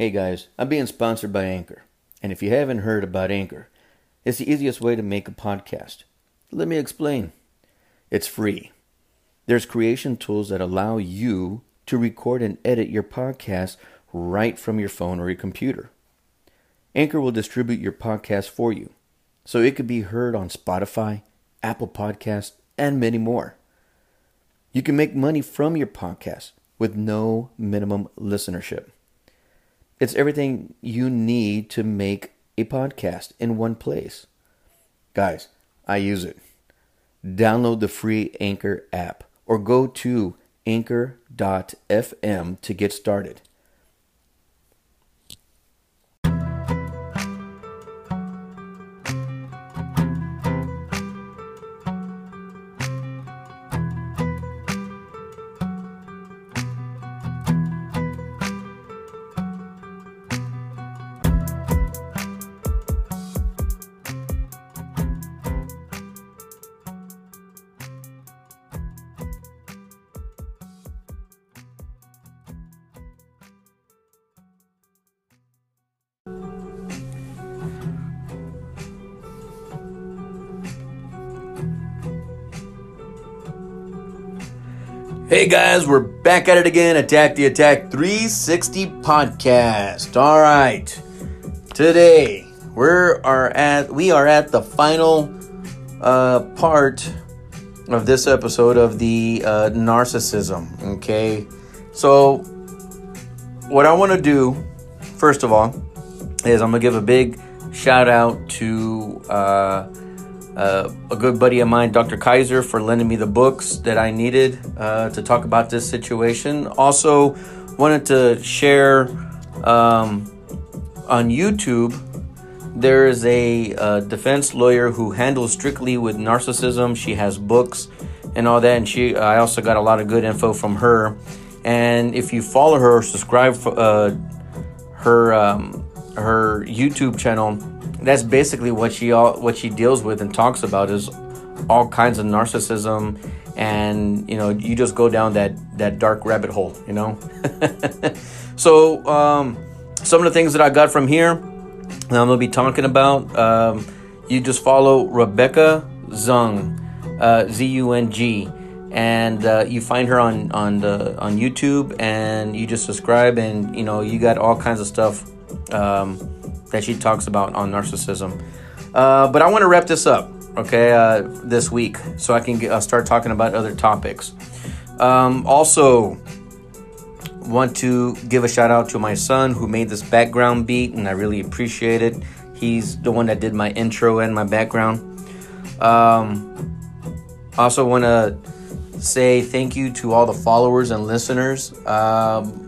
Hey guys, I'm being sponsored by Anchor. And if you haven't heard about Anchor, it's the easiest way to make a podcast. Let me explain. It's free. There's creation tools that allow you to record and edit your podcast right from your phone or your computer. Anchor will distribute your podcast for you, so it could be heard on Spotify, Apple Podcasts, and many more. You can make money from your podcast with no minimum listenership. It's everything you need to make a podcast in one place. Guys, I use it. Download the free Anchor app or go to anchor.fm to get started. Hey guys, we're back at it again. Attack the Attack 360 podcast. All right. Today, we are at we are at the final uh, part of this episode of the uh, narcissism. Okay, so what I want to do first of all is I'm gonna give a big shout out to. Uh, uh, a good buddy of mine, Dr. Kaiser, for lending me the books that I needed uh, to talk about this situation. Also, wanted to share um, on YouTube. There is a uh, defense lawyer who handles strictly with narcissism. She has books and all that, and she. I also got a lot of good info from her. And if you follow her, or subscribe for uh, her um, her YouTube channel that's basically what she all what she deals with and talks about is all kinds of narcissism and you know you just go down that that dark rabbit hole you know? So um, some of the things that i got from here i'm gonna be talking about um, you just follow rebecca zung uh, z-u-n-g and uh, you find her on on the on youtube and you just subscribe and you know you got all kinds of stuff um, that she talks about on narcissism. Uh, but I want to wrap this up, okay, uh, this week so I can get, uh, start talking about other topics. Um, also, want to give a shout out to my son who made this background beat, and I really appreciate it. He's the one that did my intro and my background. Um, also, want to say thank you to all the followers and listeners. Um,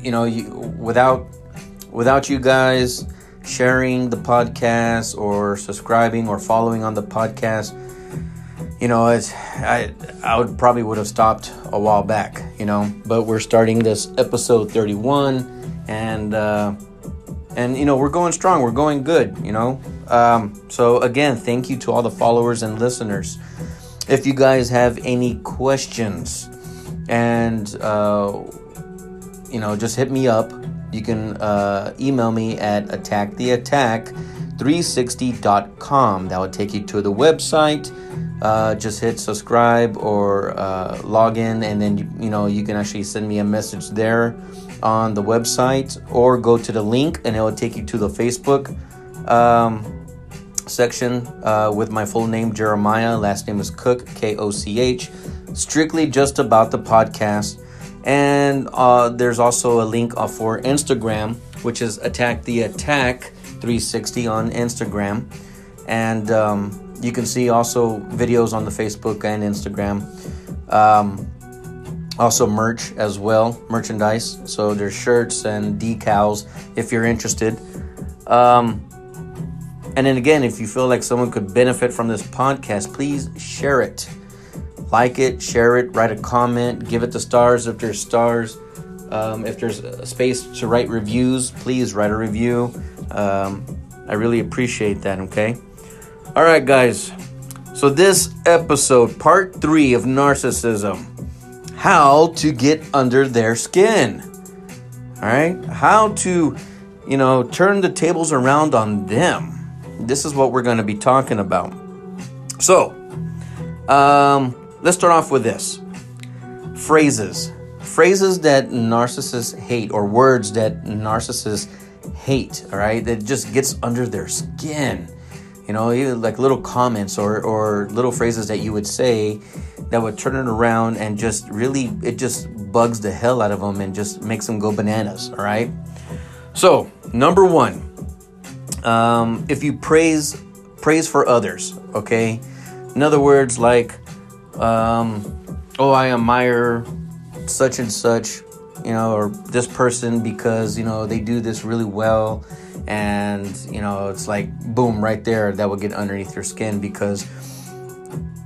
you know, you, without without you guys sharing the podcast or subscribing or following on the podcast, you know, it's, I I would probably would have stopped a while back, you know. But we're starting this episode 31, and uh, and you know we're going strong, we're going good, you know. Um, so again, thank you to all the followers and listeners. If you guys have any questions, and uh, you know, just hit me up you can uh, email me at attacktheattack360.com. That would take you to the website. Uh, just hit subscribe or uh, log in, and then you, you know you can actually send me a message there on the website, or go to the link, and it will take you to the Facebook um, section uh, with my full name Jeremiah. Last name is Koch K O C H. Strictly just about the podcast and uh, there's also a link uh, for Instagram, which is Attack the Attack 360 on Instagram. And um, you can see also videos on the Facebook and Instagram. Um, also, merch as well, merchandise. So there's shirts and decals if you're interested. Um, and then again, if you feel like someone could benefit from this podcast, please share it like it, share it, write a comment, give it the stars if there's stars. Um, if there's a space to write reviews, please write a review. Um, I really appreciate that, okay? All right, guys. So, this episode, part three of narcissism how to get under their skin. All right? How to, you know, turn the tables around on them. This is what we're going to be talking about. So, um, let's start off with this phrases. Phrases that narcissists hate, or words that narcissists hate, all right? That just gets under their skin. You know, like little comments or, or little phrases that you would say that would turn it around and just really, it just bugs the hell out of them and just makes them go bananas, all right? So, number one, um, if you praise, praise for others, okay? In other words, like, um, oh, I admire such and such, you know, or this person because, you know, they do this really well. And you know it's like boom right there that will get underneath your skin because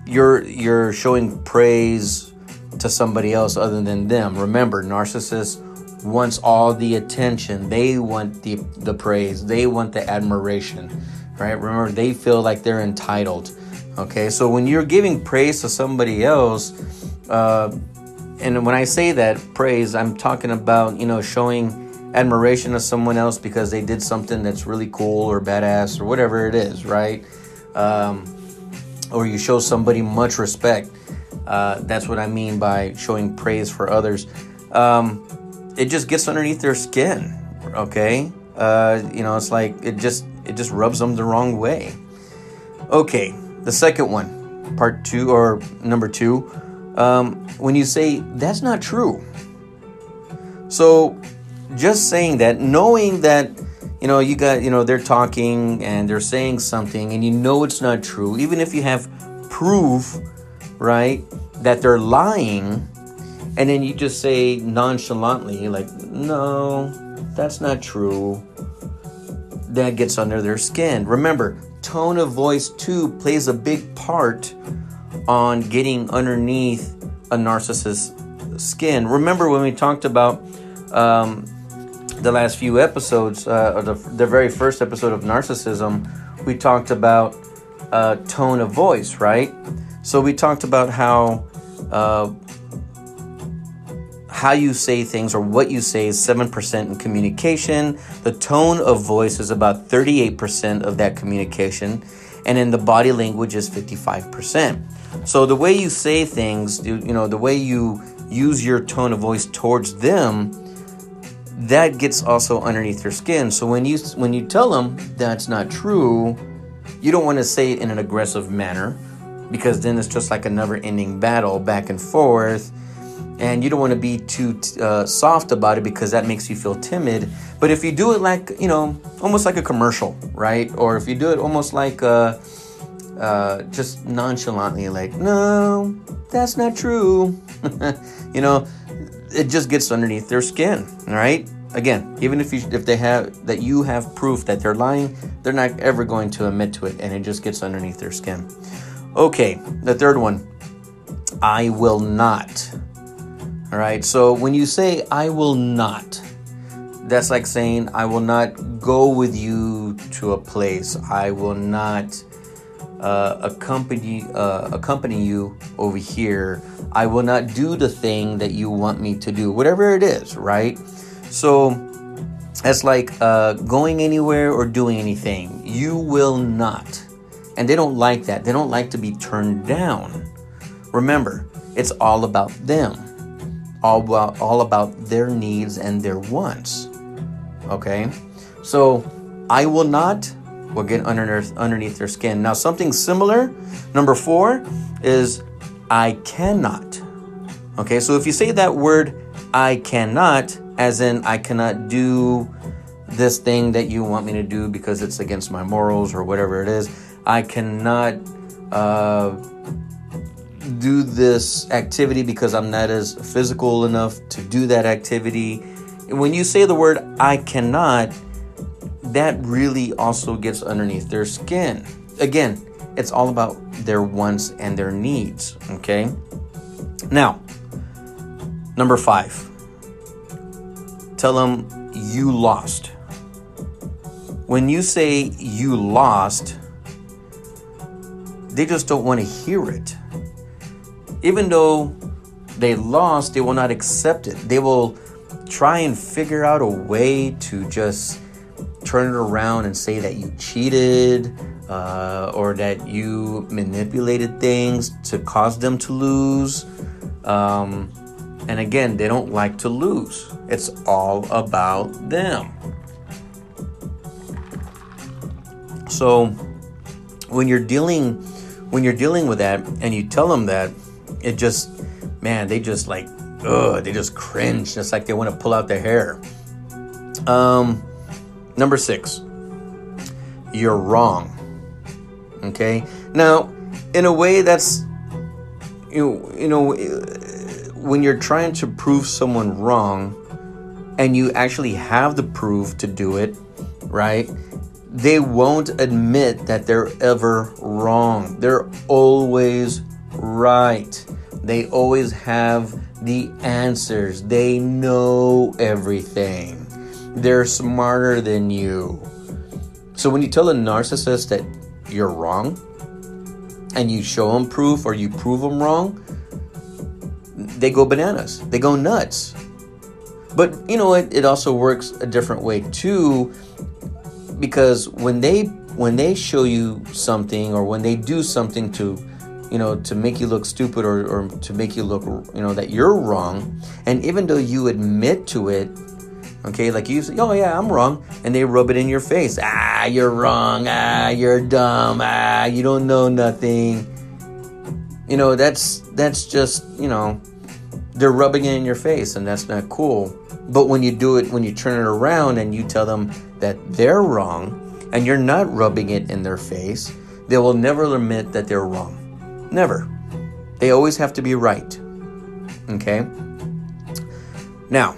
you're you're showing praise to somebody else other than them. Remember narcissists wants all the attention. They want the the praise. They want the admiration right? Remember they feel like they're entitled okay so when you're giving praise to somebody else uh, and when i say that praise i'm talking about you know showing admiration of someone else because they did something that's really cool or badass or whatever it is, right? Um, or you show somebody much respect. Uh, that's what I mean by showing praise for others. Um, it just gets underneath their skin, okay? Uh, you know, it's like it just it just rubs them the wrong way. Okay, the second one, part two or number two, um, when you say that's not true. So just saying that, knowing that, you know, you got, you know, they're talking and they're saying something and you know it's not true, even if you have proof, right, that they're lying, and then you just say nonchalantly, like, no, that's not true, that gets under their skin. Remember, tone of voice too plays a big part on getting underneath a narcissist's skin. Remember when we talked about um, the last few episodes, uh, or the, the very first episode of Narcissism, we talked about uh, tone of voice, right? So we talked about how uh, how you say things or what you say is 7% in communication. The tone of voice is about 38% of that communication. And then the body language is 55%. So the way you say things, you know, the way you use your tone of voice towards them that gets also underneath your skin. So when you when you tell them that's not true, you don't want to say it in an aggressive manner because then it's just like a never-ending battle back and forth. And you don't want to be too uh, soft about it because that makes you feel timid. But if you do it like you know, almost like a commercial, right? Or if you do it almost like uh, uh, just nonchalantly, like no, that's not true. you know, it just gets underneath their skin, right? Again, even if you if they have that you have proof that they're lying, they're not ever going to admit to it and it just gets underneath their skin. Okay, the third one. I will not. All right. So when you say I will not, that's like saying I will not go with you to a place. I will not uh, accompany uh, accompany you over here. I will not do the thing that you want me to do, whatever it is, right? So it's like uh, going anywhere or doing anything. You will not, and they don't like that. They don't like to be turned down. Remember, it's all about them, all about all about their needs and their wants. Okay, so I will not will get underneath, underneath their skin. Now, something similar, number four, is I cannot. Okay, so if you say that word, I cannot, as in I cannot do this thing that you want me to do because it's against my morals or whatever it is, I cannot uh, do this activity because I'm not as physical enough to do that activity. And when you say the word I cannot, that really also gets underneath their skin. Again, it's all about their wants and their needs, okay? Now, number five, tell them you lost. When you say you lost, they just don't want to hear it. Even though they lost, they will not accept it. They will try and figure out a way to just turn it around and say that you cheated uh, or that you manipulated things to cause them to lose. Um, and again, they don't like to lose. It's all about them. So when you're dealing when you're dealing with that and you tell them that, it just man, they just like ugh, they just cringe, just like they want to pull out their hair. Um, number six, you're wrong. Okay, now in a way that's you you know when you're trying to prove someone wrong and you actually have the proof to do it, right? They won't admit that they're ever wrong. They're always right. They always have the answers. They know everything. They're smarter than you. So when you tell a narcissist that you're wrong and you show them proof or you prove them wrong, they go bananas. They go nuts. But you know it, it also works a different way too because when they when they show you something or when they do something to you know to make you look stupid or, or to make you look you know that you're wrong. And even though you admit to it okay like you say oh yeah i'm wrong and they rub it in your face. Ah you're wrong. Ah you're dumb. Ah you don't know nothing. You know that's that's just you know they're rubbing it in your face and that's not cool. But when you do it when you turn it around and you tell them that they're wrong and you're not rubbing it in their face they will never admit that they're wrong never. They always have to be right. Okay? Now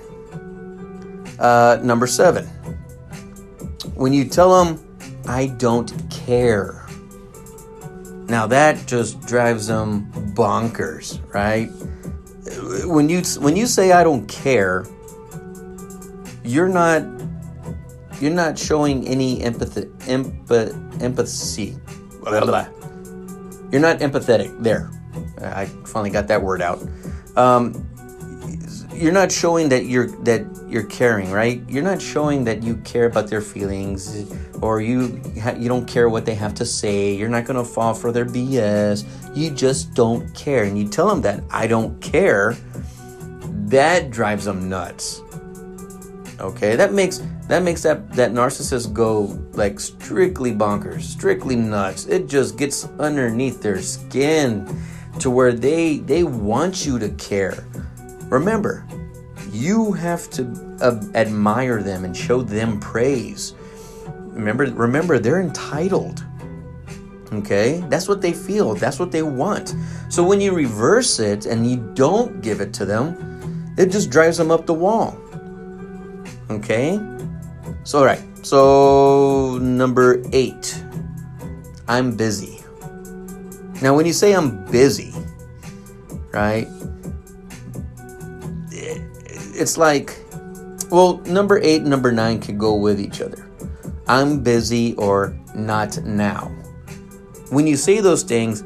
uh, number seven. When you tell them i don't care. Now that just drives them bonkers right? When you when you say I don't care, you're not you're not showing any empathy empath, empathy. Blah, blah, blah. You're not empathetic. There, I finally got that word out. Um, you're not showing that you're that you're caring, right? You're not showing that you care about their feelings, or you you don't care what they have to say. You're not gonna fall for their BS. You just don't care, and you tell them that I don't care. That drives them nuts. Okay, that makes that makes that that narcissist go like strictly bonkers, strictly nuts. It just gets underneath their skin to where they they want you to care Remember, you have to uh, admire them and show them praise. Remember, remember, they're entitled. Okay, that's what they feel. That's what they want. So when you reverse it and you don't give it to them, it just drives them up the wall. Okay, so all right. So number eight, I'm busy. Now, when you say I'm busy, right? it's like, well, number eight and number nine can go with each other. I'm busy or not now. When you say those things,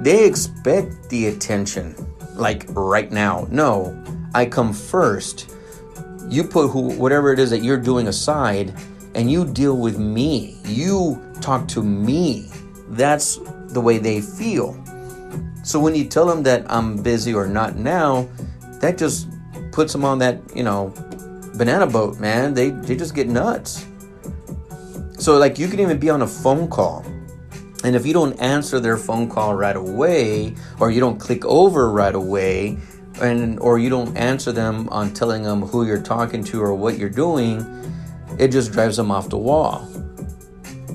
they expect the attention, like right now. No, I come first. You put who, whatever it is that you're doing aside, and you deal with me. You talk to me. That's the way they feel. So when you tell them that I'm busy or not now, that just puts them on that, you know, banana boat, man. They they just get nuts. So like you can even be on a phone call. And if you don't answer their phone call right away or you don't click over right away and or you don't answer them on telling them who you're talking to or what you're doing, it just drives them off the wall.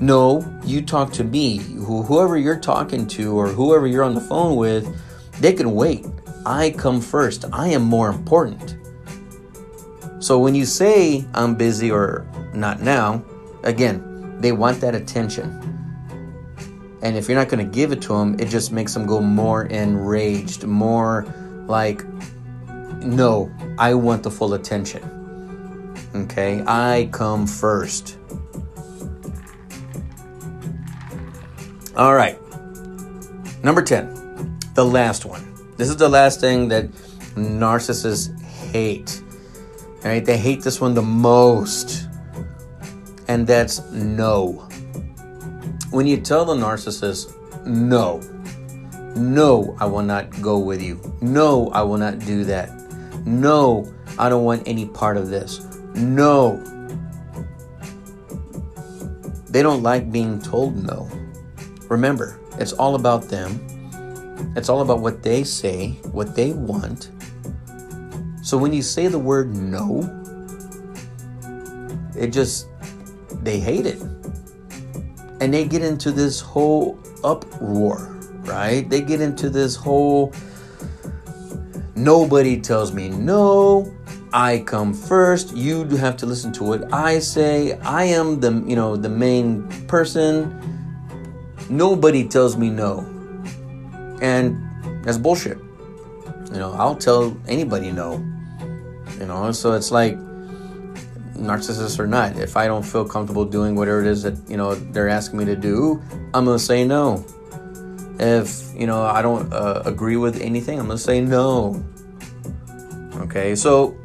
No, you talk to me. Whoever you're talking to or whoever you're on the phone with, they can wait. I come first. I am more important. So when you say I'm busy or not now, again, they want that attention. And if you're not going to give it to them, it just makes them go more enraged, more like, no, I want the full attention. Okay, I come first. All right, number 10, the last one. This is the last thing that narcissists hate. Right? They hate this one the most. And that's no. When you tell the narcissist, no, no, I will not go with you. No, I will not do that. No, I don't want any part of this. No. They don't like being told no. Remember, it's all about them. It's all about what they say, what they want. So when you say the word no, it just, they hate it. And they get into this whole uproar right? They get into this whole nobody tells me no. I come first. You have to listen to what I say. I am the, you know, the main person. Nobody tells me no. And that's bullshit. You know, I'll tell anybody no. You know, so it's like narcissist or not. If I don't feel comfortable doing whatever it is that, you know, they're asking me to do, I'm going to say no. If, you know, I don't uh, agree with anything, I'm going to say no. Okay, so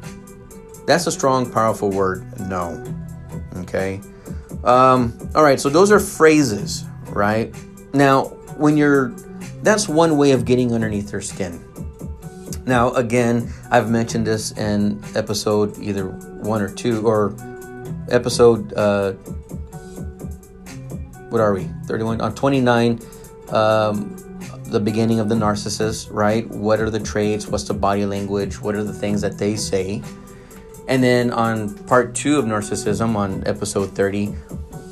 that's a strong, powerful word, no. Okay. Um, all right, so those are phrases, right? Now, when you're, that's one way of getting underneath their skin. Now, again, I've mentioned this in episode either one or two, or episode, uh, what are we? 31 on 29 um, the beginning of the narcissist, right? What are the traits? What's the body language? What are the things that they say? And then on part two of narcissism, on episode 30,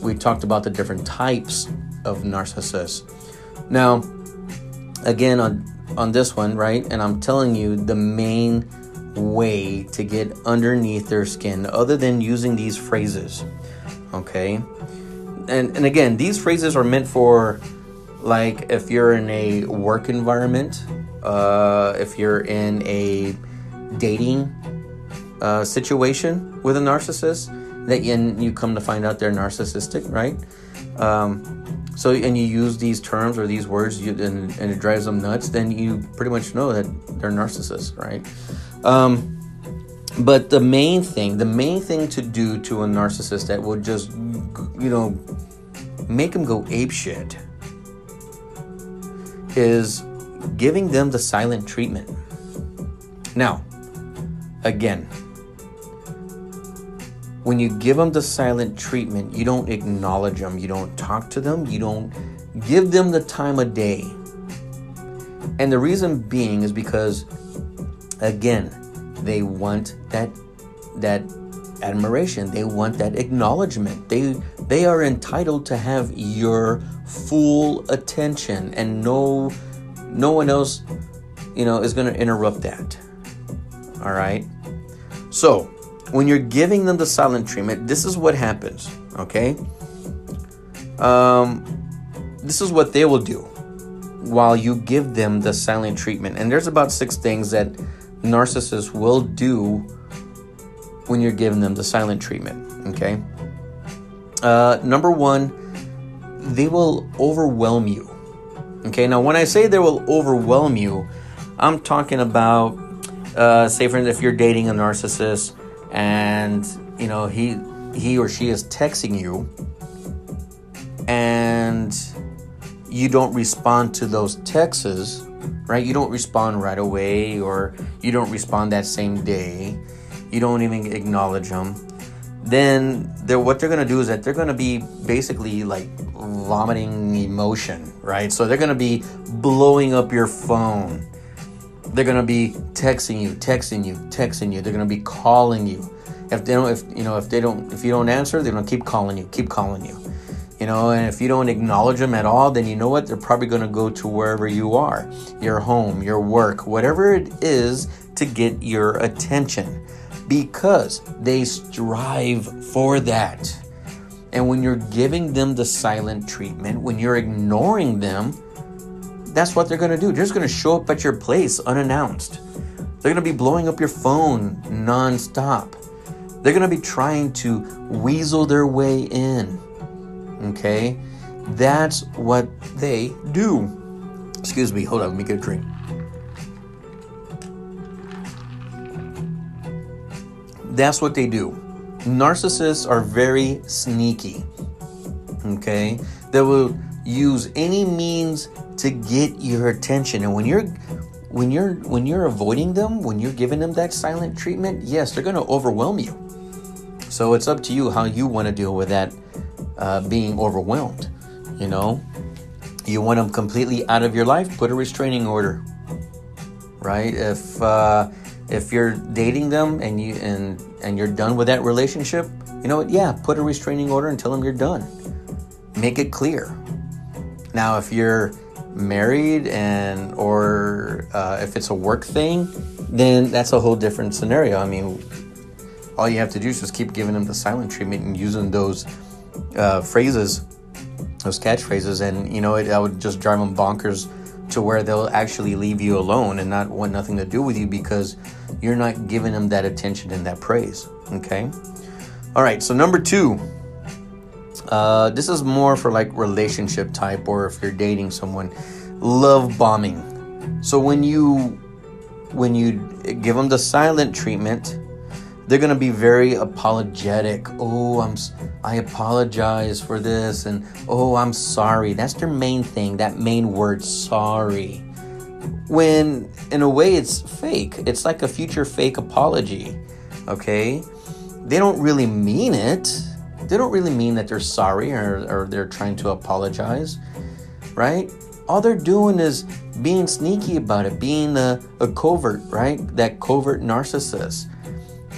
we talked about the different types of narcissists. Now, again, on, on this one, right? And I'm telling you the main way to get underneath their skin, other than using these phrases, okay? And, and again, these phrases are meant for like if you're in a work environment, uh, if you're in a dating uh, situation with a narcissist, that and you come to find out they're narcissistic, right? Um, so and you use these terms or these words, you, and, and, it drives them nuts. Then you pretty much know that they're narcissists, right? Um, but the main thing, the main thing to do to a narcissist that would just, you know, make them go ape shit is giving them the silent treatment. Now, again, when you give them the silent treatment, you don't acknowledge them, you don't talk to them, you don't give them the time of day. And the reason being is because again, they want that that admiration. They want that acknowledgement. They they are entitled to have your full attention and no no one else you know is going to interrupt that all right so when you're giving them the silent treatment this is what happens okay um this is what they will do while you give them the silent treatment and there's about six things that narcissists will do when you're giving them the silent treatment okay uh, number one they will overwhelm you. Okay, now when I say they will overwhelm you, I'm talking about, uh, say, for instance, if you're dating a narcissist and you know he he or she is texting you and you don't respond to those texts, right? You don't respond right away, or you don't respond that same day. You don't even acknowledge them then they're what they're gonna do is that they're gonna be basically like vomiting emotion, right? So they're gonna be blowing up your phone. They're gonna be texting you, texting you, texting you. They're gonna be calling you. If they don't, if you know, if they don't, if you don't answer, they're gonna keep calling you, keep calling you. You know, and if you don't acknowledge them at all, then you know what? They're probably gonna go to wherever you are, your home, your work, whatever it is to get your attention because they strive for that. And when you're giving them the silent treatment, when you're ignoring them, that's what they're going to do. They're just going to show up at your place unannounced. They're going to be blowing up your phone nonstop. They're going to be trying to weasel their way in. Okay? That's what they do. Excuse me, hold on, let me get a drink. That's what they do. Narcissists are very sneaky. Okay? They will use any means to get your attention. And when you're when you're when you're avoiding them, when you're giving them that silent treatment, yes, they're going to overwhelm you. So it's up to you how you want to deal with that uh, being overwhelmed. You know, you want them completely out of your life, put a restraining order. Right? If uh, if you're dating them and you and and you're done with that relationship, you know what? Yeah, put a restraining order and tell them you're done. Make it clear. Now, if you're married and or uh, if it's a work thing, then that's a whole different scenario. I mean, all you have to do is just keep giving them the silent treatment and using those uh, phrases, those catchphrases, and you know, it, I would just drive them bonkers to where they'll actually leave you alone and not want nothing to do with you because you're not giving them that attention and that praise. Okay. All right. So number two. Uh, this is more for like relationship type or if you're dating someone. Love bombing. So when you when you give them the silent treatment, they're going to be very apologetic. Oh, I'm I apologize for this and oh, I'm sorry. That's their main thing, that main word sorry. When in a way it's fake. It's like a future fake apology. Okay? They don't really mean it. They don't really mean that they're sorry or, or they're trying to apologize, right? All they're doing is being sneaky about it, being a, a covert, right? That covert narcissist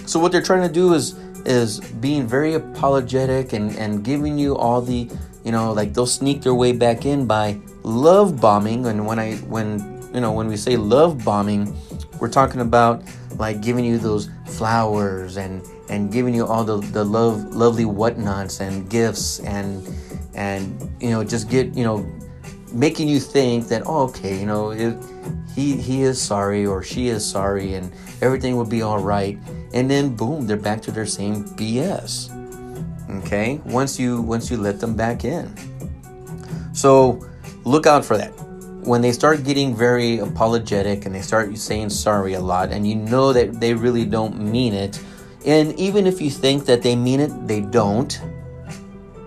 so what they're trying to do is is being very apologetic and and giving you all the you know like they'll sneak their way back in by love bombing. And when I when you know when we say love bombing we're talking about like giving you those flowers and and giving you all the, the love lovely whatnots and gifts and and you know just get you know making you think that oh okay you know it, he he is sorry or she is sorry and everything will be all right. And then boom they're back to their same bs okay? Once you once you let them back in. So look out for that. When they start getting very apologetic and they start saying sorry a lot and you know that they really don't mean it and even if you think that they mean it they don't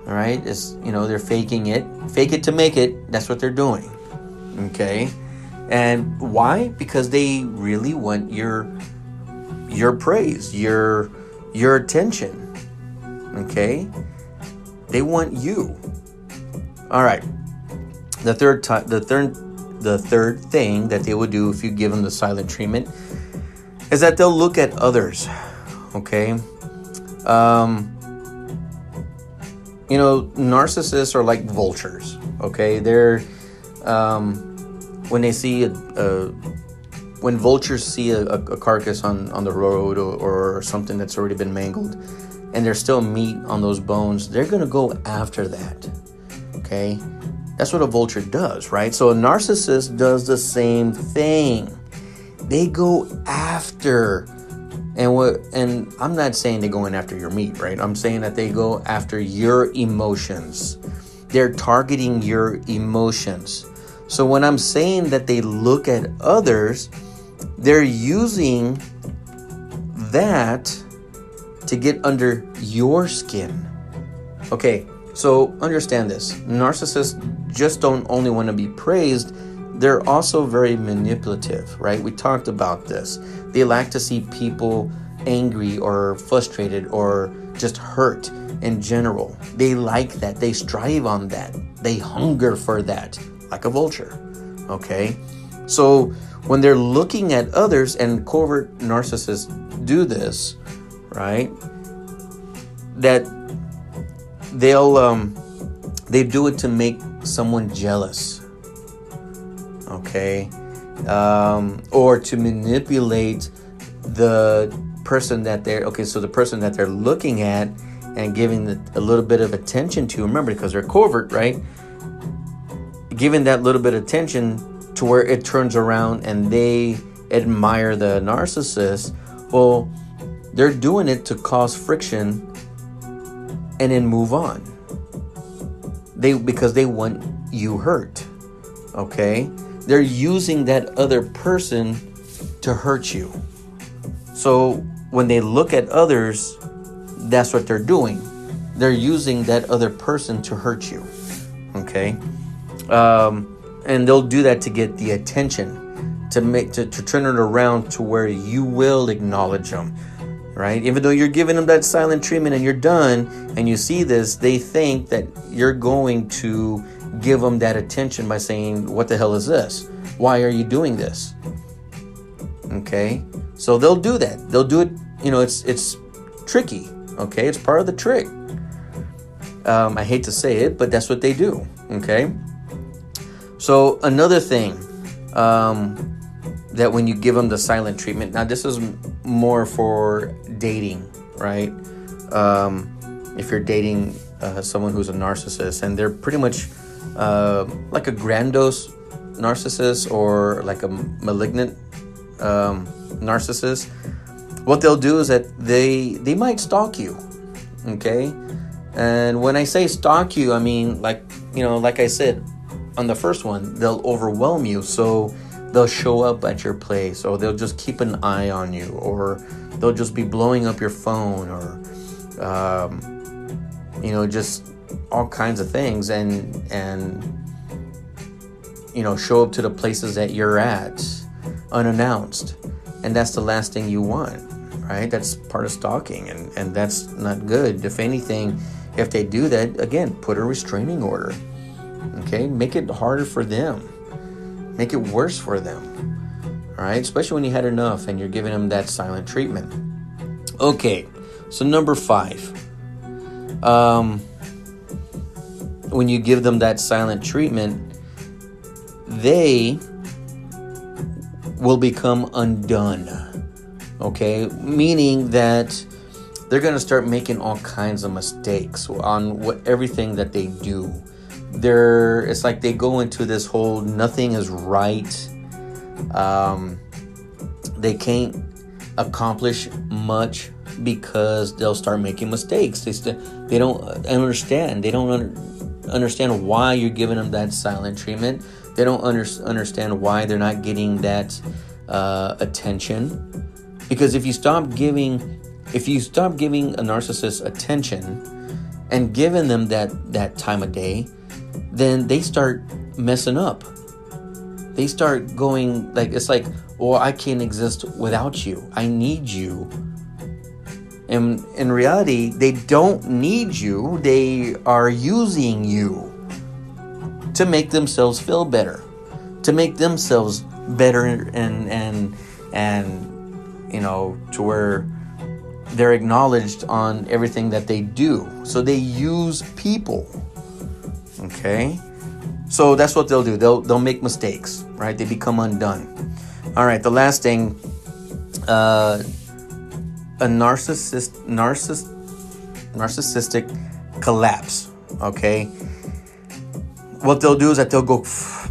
all right? It's you know they're faking it. Fake it to make it. That's what they're doing okay and why? Because they really want your your praise, your your attention. Okay? They want you. All right. The third time the third the third thing that they will do if you give them the silent treatment is that they'll look at others. Okay? Um you know, narcissists are like vultures. Okay? They're um when they see a, a when vultures see a, a, carcass on, on the road or, or something that's already been mangled and there's still meat on those bones, they're going to go after that. Okay? That's what a vulture does, right? So a narcissist does the same thing. They go after and what and I'm not saying they're going after your meat, right? I'm saying that they go after your emotions. They're targeting your emotions. So when I'm saying that they look at others, they're using that to get under your skin. Okay, so understand this. Narcissists just don't only want to be praised, they're also very manipulative, right? We talked about this. They like to see people angry or frustrated or just hurt in general. They like that. They strive on that. They hunger for that like a vulture. Okay? So when they're looking at others, and covert narcissists do this, right? That they'll um, they do it to make someone jealous, okay, um, or to manipulate the person that they're okay. So the person that they're looking at and giving the, a little bit of attention to. Remember, because they're covert, right? Giving that little bit of attention to where it turns around and they admire the narcissist, well, they're doing it to cause friction and then move on. They because they want you hurt. Okay? They're using that other person to hurt you. So when they look at others, that's what they're doing. They're using that other person to hurt you. Okay? Um, and they'll do that to get the attention, to make to, to turn it around to where you will acknowledge them. Right? Even though you're giving them that silent treatment and you're done and you see this, they think that you're going to give them that attention by saying, What the hell is this? Why are you doing this? Okay? So they'll do that. They'll do it, you know, it's it's tricky. Okay, it's part of the trick. Um, I hate to say it, but that's what they do. Okay. So another thing um, that when you give them the silent treatment, now this is more for dating, right? Um, if you're dating uh, someone who's a narcissist and they're pretty much uh, like a grandiose narcissist or like a malignant um, narcissist, what they'll do is that they they might stalk you, okay? And when I say stalk you, I mean like you know, like I said on the first one, they'll overwhelm you, so they'll show up at your place, or they'll just keep an eye on you, or they'll just be blowing up your phone, or um, you know, just all kinds of things, and and you know, show up to the places that you're at unannounced, and that's the last thing you want right? That's part of stalking, and, and that's not good. If anything, if they do that, again, put a restraining order. Okay? Make it harder for them, make it worse for them. All right? Especially when you had enough and you're giving them that silent treatment. Okay, so number five. Um, when you give them that silent treatment, they will become undone okay meaning that they're going to start making all kinds of mistakes on what everything that they do they're it's like they go into this whole nothing is right um, they can't accomplish much because they'll start making mistakes. They st- they don't understand they don't un- understand why you're giving them that silent treatment. They don't under- understand why they're not getting that uh, attention. Because if you stop giving if you stop giving a narcissist attention and giving them that that time of day, then they start messing up. They start going like it's like, well, I can't exist without you. I need you. And in reality, they don't need you. They are using you to make themselves feel better, to make themselves better and and and you know, to where they're acknowledged on everything that they do. So they use people. Okay? So that's what they'll do. They'll they'll make mistakes, right? They become undone. All right, the last thing uh a narcissist narciss narcissistic collapse, okay? What they'll do is that they'll go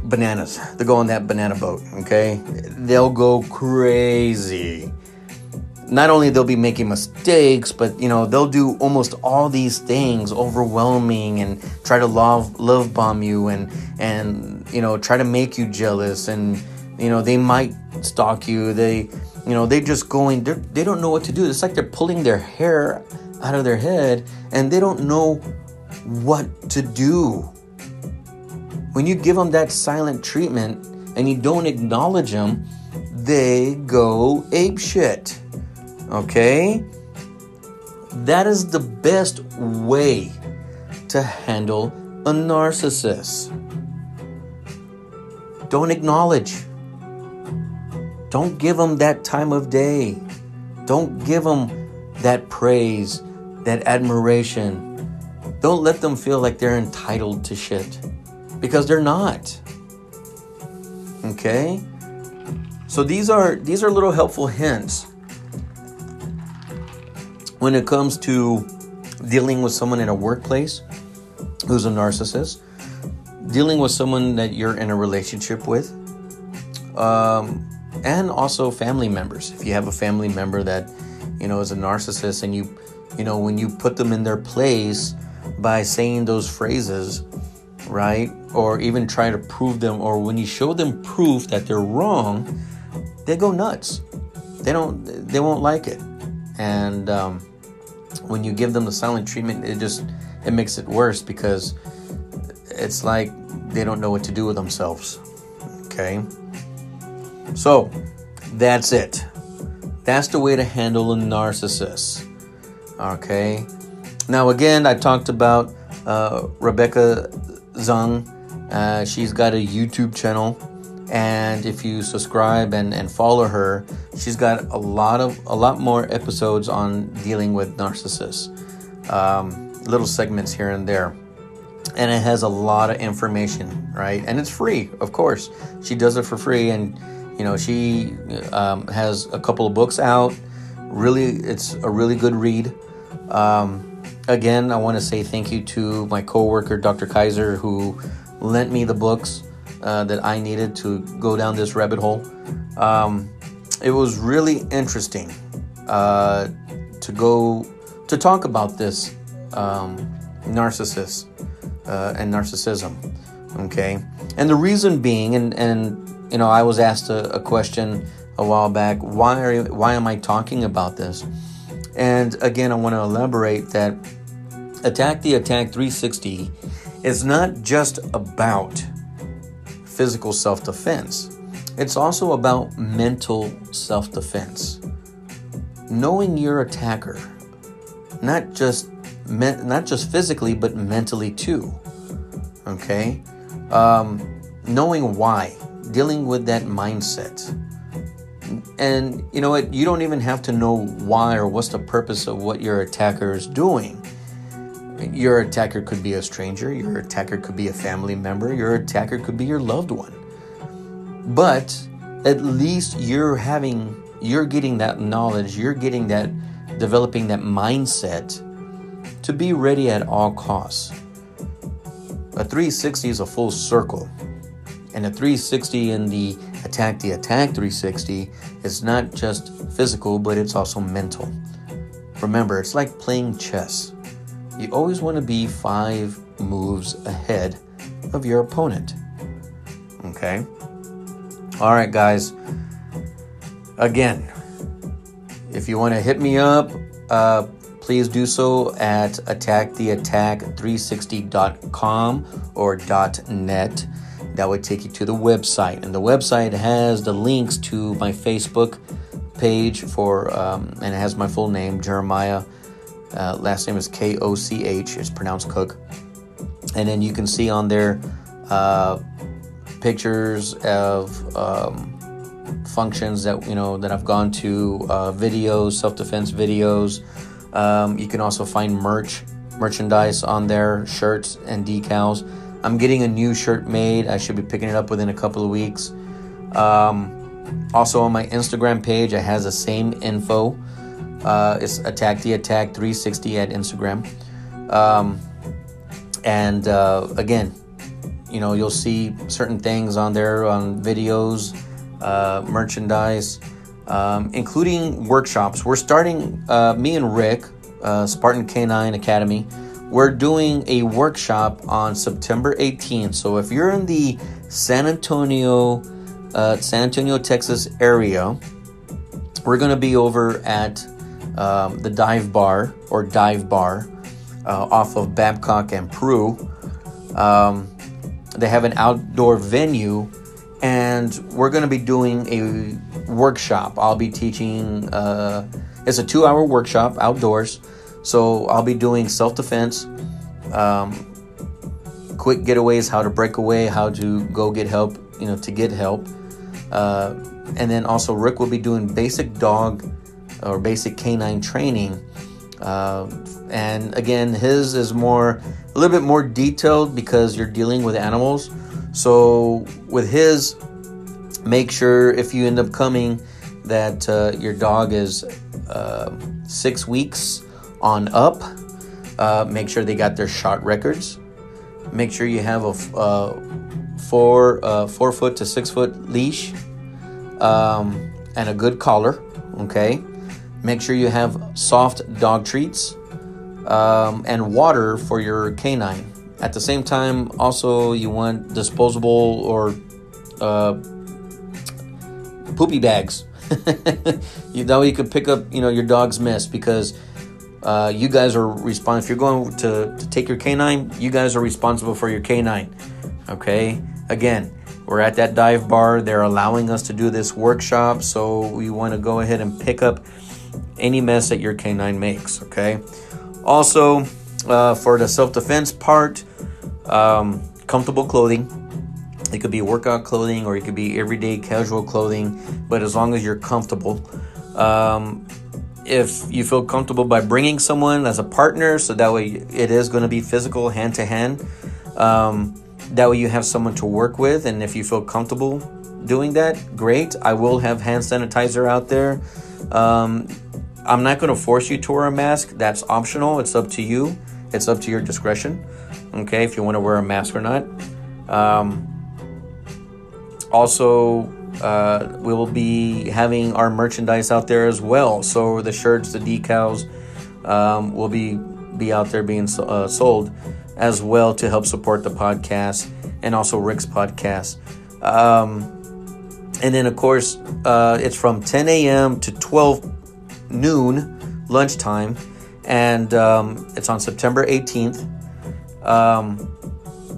bananas. They'll go on that banana boat, okay? They'll go crazy not only they'll be making mistakes, but you know they'll do almost all these things, overwhelming and try to love love bomb you and and you know try to make you jealous and you know they might stalk you. They you know they just going they they don't know what to do. It's like they're pulling their hair out of their head and they don't know what to do. When you give them that silent treatment and you don't acknowledge them, they go ape shit. Okay? That is the best way to handle a narcissist. Don't acknowledge. Don't give them that time of day. Don't give them that praise, that admiration. Don't let them feel like they're entitled to shit because they're not. Okay? So these are these are little helpful hints when it comes to dealing with someone in a workplace who's a narcissist, dealing with someone that you're in a relationship with, um, and also family members. If you have a family member that you know is a narcissist, and you you know when you put them in their place by saying those phrases, right, or even try to prove them, or when you show them proof that they're wrong, they go nuts. They don't. They won't like it and um, when you give them the silent treatment, it just it makes it worse because it's like they don't know what to do with themselves. Okay, so that's it. That's the way to handle a narcissist. Okay. Now again, I talked about uh, Rebecca Zung. Uh, she's got a YouTube channel and if you subscribe and, and follow her she's got a lot of a lot more episodes on dealing with narcissists. Um, little segments here and there. And it has a lot of information right? And it's free of course. She does it for free and you know she um, has a couple of books out. Really it's a really good read. Um, again i want to say thank you to my coworker dr kaiser who lent me the books uh, that I needed to go down this rabbit hole. Um, it was really interesting uh, to go to talk about this um, narcissist uh, and narcissism. Okay, and the reason being, and and you know, I was asked a, a question a while back. Why are you, why am I talking about this? And again, I want to elaborate that Attack the Attack 360 is not just about physical self defense, it's also about mental self defense. Knowing your attacker, not just me- not just physically, but mentally too. Okay, um, knowing why, dealing with that mindset, and you know what, you don't even have to know why or what's the purpose of what your attacker is doing your attacker could be a stranger, your attacker could be a family member, your attacker could be your loved one. But at least you're having, you're getting that knowledge, you're getting that, developing that mindset to be ready at all costs. A 360 is a full circle. And a 360 in the attack the attack 360 is not just physical, but it's also mental. Remember, it's like playing chess you always want to be five moves ahead of your opponent. Okay? All right, guys. Again, if you want to hit me up, uh, please do so at attacktheattack360.com or .net. That would take you to the website, and the website has the links to my Facebook page for, um, and it has my full name, Jeremiah uh, last name is K O C H. It's pronounced Cook. And then you can see on there uh, pictures of um, functions that you know that I've gone to, uh, videos, self-defense videos. Um, you can also find merch, merchandise on there, shirts and decals. I'm getting a new shirt made. I should be picking it up within a couple of weeks. Um, also on my Instagram page, it has the same info. Uh, it's Attack the Attack 360 at Instagram. Um, and uh, again, you know, you'll see certain things on there on videos, uh, merchandise, um, including workshops. We're starting, uh, me and Rick, uh, Spartan Canine Academy, we're doing a workshop on September 18th. So if you're in the San Antonio, uh, San Antonio, Texas area, we're going to be over at um, the dive bar or dive bar uh, off of Babcock and Prue. Um, they have an outdoor venue, and we're going to be doing a workshop. I'll be teaching, uh, it's a two hour workshop outdoors. So I'll be doing self defense, um, quick getaways, how to break away, how to go get help, you know, to get help. Uh, and then also, Rick will be doing basic dog or basic canine training. Uh, and again, his is more a little bit more detailed because you're dealing with animals. So with his, make sure if you end up coming that uh, your dog is uh, six weeks on up. Uh, make sure they got their shot records. Make sure you have a uh, four uh, four foot to six foot leash um, and a good collar. Okay. Make sure you have soft dog treats um, and water for your canine. At the same time, also you want disposable or uh, poopy bags you that way you can pick up you know your dog's mess because uh, you guys are responsible. If you're going to, to take your canine, you guys are responsible for your canine. Okay. Again, we're at that dive bar. They're allowing us to do this workshop, so we want to go ahead and pick up any mess that your canine makes. Okay. Also, uh, for the self defense part, um, comfortable clothing. It could be workout clothing or it could be everyday casual clothing, but as long as you're comfortable. Um, if you feel comfortable by bringing someone as a partner, so that way it is going to be physical, hand to hand. That way you have someone to work with, and if you feel comfortable doing that, great. I will have hand sanitizer out there. Um, I'm not going to force you to wear a mask. That's optional. It's up to you. It's up to your discretion. Okay, if you want to wear a mask or not. Um, also, uh, we will be having our merchandise out there as well. So the shirts, the decals, um, will be be out there being uh, sold as well to help support the podcast and also Rick's podcast. Um, and then, of course, uh, it's from 10 a.m. to 12 noon lunchtime, and um, it's on September 18th. Um,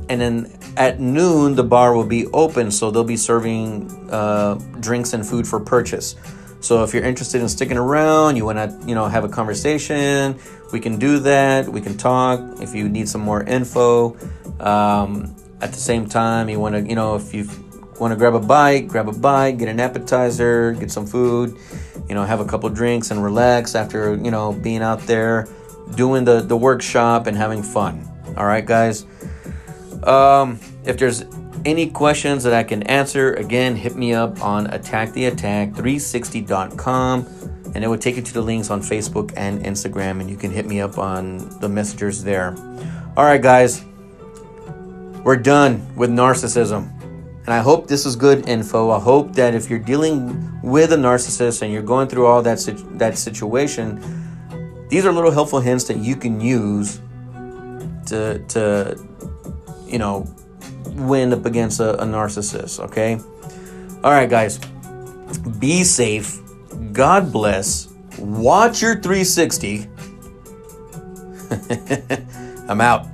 and then at noon, the bar will be open, so they'll be serving uh, drinks and food for purchase. So if you're interested in sticking around, you want to, you know, have a conversation, we can do that. We can talk. If you need some more info, um, at the same time, you want to, you know, if you want to grab a bite, grab a bite, get an appetizer, get some food, you know, have a couple drinks and relax after, you know, being out there doing the the workshop and having fun. All right, guys. Um, if there's any questions that I can answer, again, hit me up on attacktheattack360.com and it would take you to the links on Facebook and Instagram, and you can hit me up on the messengers there. All right, guys, we're done with narcissism. And I hope this is good info. I hope that if you're dealing with a narcissist and you're going through all that, that situation, these are little helpful hints that you can use to, to you know, win up against a, a narcissist, okay? All right, guys, be safe. God bless. Watch your 360. I'm out.